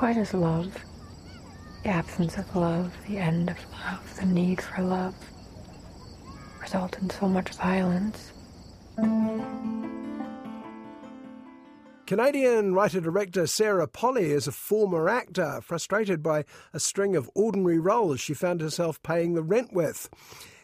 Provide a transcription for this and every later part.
Why does love, the absence of love, the end of love, the need for love, result in so much violence? Canadian writer director Sarah Polley is a former actor, frustrated by a string of ordinary roles she found herself paying the rent with.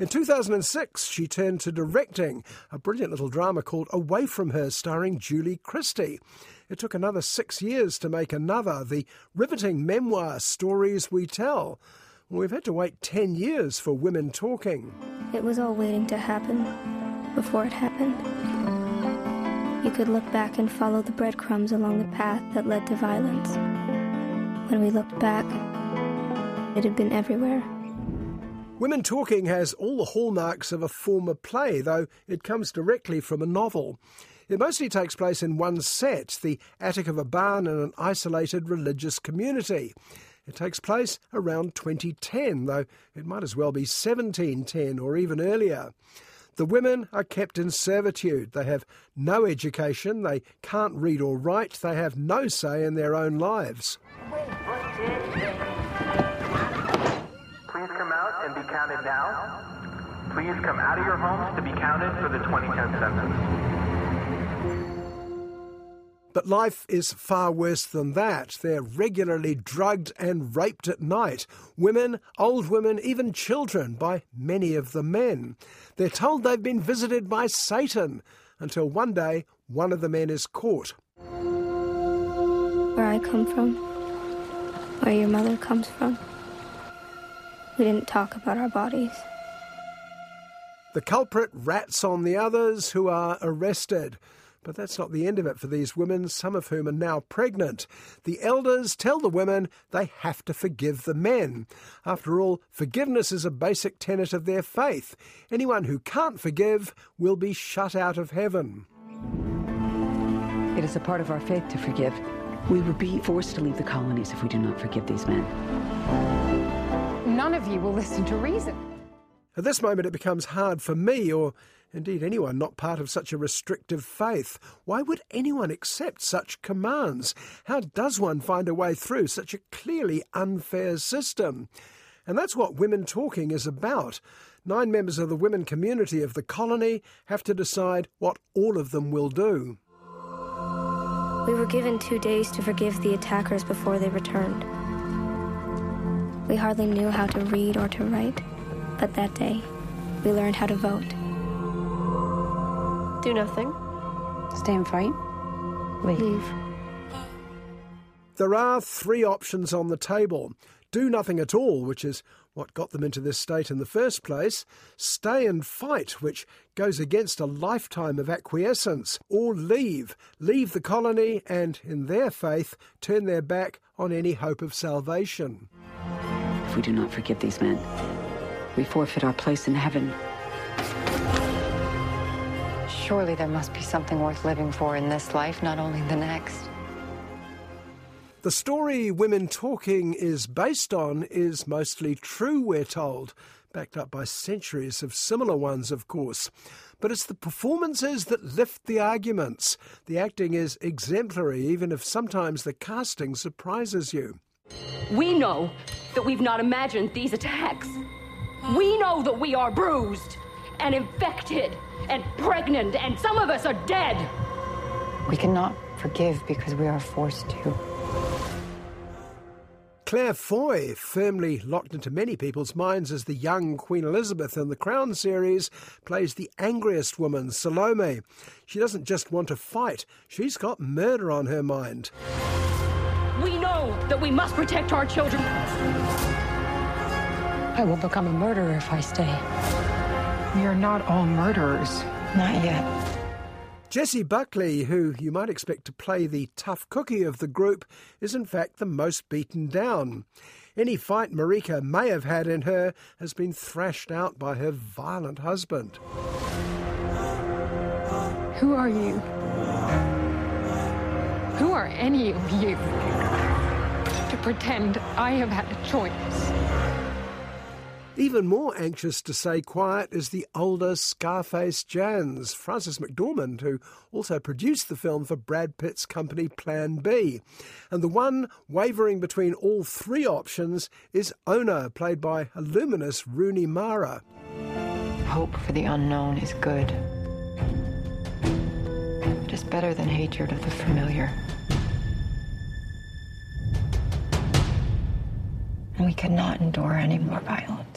In 2006, she turned to directing a brilliant little drama called Away From Her, starring Julie Christie. It took another six years to make another, the riveting memoir Stories We Tell. We've had to wait 10 years for Women Talking. It was all waiting to happen before it happened. You could look back and follow the breadcrumbs along the path that led to violence. When we looked back, it had been everywhere. Women Talking has all the hallmarks of a former play, though it comes directly from a novel. It mostly takes place in one set, the attic of a barn in an isolated religious community. It takes place around 2010, though it might as well be 1710 or even earlier. The women are kept in servitude. They have no education, they can't read or write, they have no say in their own lives. Please come out and be counted now. Please come out of your homes to be counted for the 2010 census. But life is far worse than that. They're regularly drugged and raped at night. Women, old women, even children, by many of the men. They're told they've been visited by Satan until one day one of the men is caught. Where I come from, where your mother comes from, we didn't talk about our bodies. The culprit rats on the others who are arrested. But that's not the end of it for these women, some of whom are now pregnant. The elders tell the women they have to forgive the men. After all, forgiveness is a basic tenet of their faith. Anyone who can't forgive will be shut out of heaven. It is a part of our faith to forgive. We would be forced to leave the colonies if we do not forgive these men. None of you will listen to reason. At this moment, it becomes hard for me, or indeed anyone not part of such a restrictive faith. Why would anyone accept such commands? How does one find a way through such a clearly unfair system? And that's what Women Talking is about. Nine members of the women community of the colony have to decide what all of them will do. We were given two days to forgive the attackers before they returned. We hardly knew how to read or to write, but that day, we learned how to vote. Do nothing. Stay and fight. Leave. Leave. There are three options on the table do nothing at all, which is what got them into this state in the first place, stay and fight, which goes against a lifetime of acquiescence, or leave, leave the colony and, in their faith, turn their back on any hope of salvation. If we do not forgive these men, we forfeit our place in heaven. Surely there must be something worth living for in this life, not only the next. The story Women Talking is based on is mostly true, we're told, backed up by centuries of similar ones, of course. But it's the performances that lift the arguments. The acting is exemplary, even if sometimes the casting surprises you. We know that we've not imagined these attacks. We know that we are bruised and infected and pregnant, and some of us are dead. We cannot forgive because we are forced to. Claire Foy, firmly locked into many people's minds as the young Queen Elizabeth in the Crown series, plays the angriest woman, Salome. She doesn't just want to fight, she's got murder on her mind. We know that we must protect our children. I will become a murderer if I stay. We are not all murderers. Not yet. Jessie Buckley, who you might expect to play the tough cookie of the group, is in fact the most beaten down. Any fight Marika may have had in her has been thrashed out by her violent husband. Who are you? Who are any of you to pretend I have had a choice? Even more anxious to stay quiet is the older Scarface Janz, Frances McDormand, who also produced the film for Brad Pitt's company Plan B. And the one wavering between all three options is Ona, played by a luminous Rooney Mara. Hope for the unknown is good. It is better than hatred of the familiar. And we cannot endure any more violence.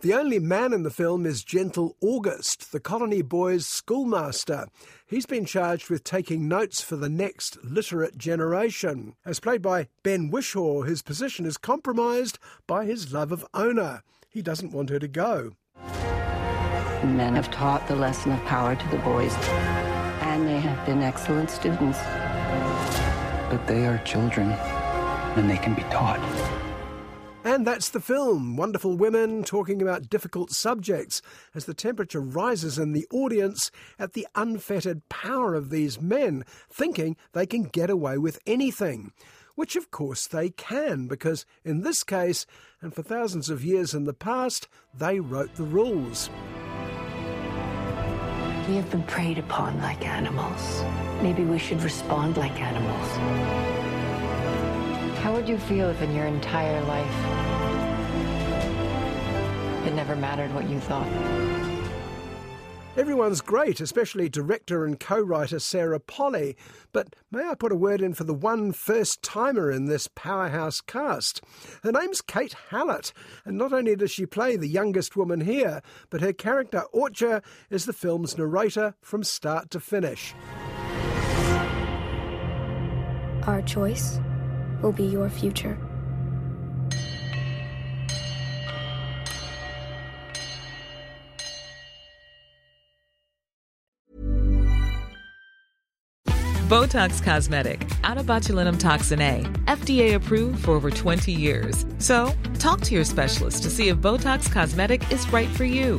The only man in the film is Gentle August, the colony boy's schoolmaster. He's been charged with taking notes for the next literate generation. As played by Ben Whishaw, his position is compromised by his love of Ona. He doesn't want her to go. Men have taught the lesson of power to the boys, and they have been excellent students. But they are children, and they can be taught. And that's the film. Wonderful women talking about difficult subjects as the temperature rises in the audience at the unfettered power of these men, thinking they can get away with anything. Which, of course, they can, because in this case, and for thousands of years in the past, they wrote the rules. We have been preyed upon like animals. Maybe we should respond like animals. How would you feel if in your entire life it never mattered what you thought? Everyone's great, especially director and co writer Sarah Polley. But may I put a word in for the one first timer in this powerhouse cast? Her name's Kate Hallett, and not only does she play the youngest woman here, but her character Orcha is the film's narrator from start to finish. Our choice will be your future. Botox Cosmetic, out of botulinum toxin A, FDA approved for over 20 years. So, talk to your specialist to see if Botox Cosmetic is right for you.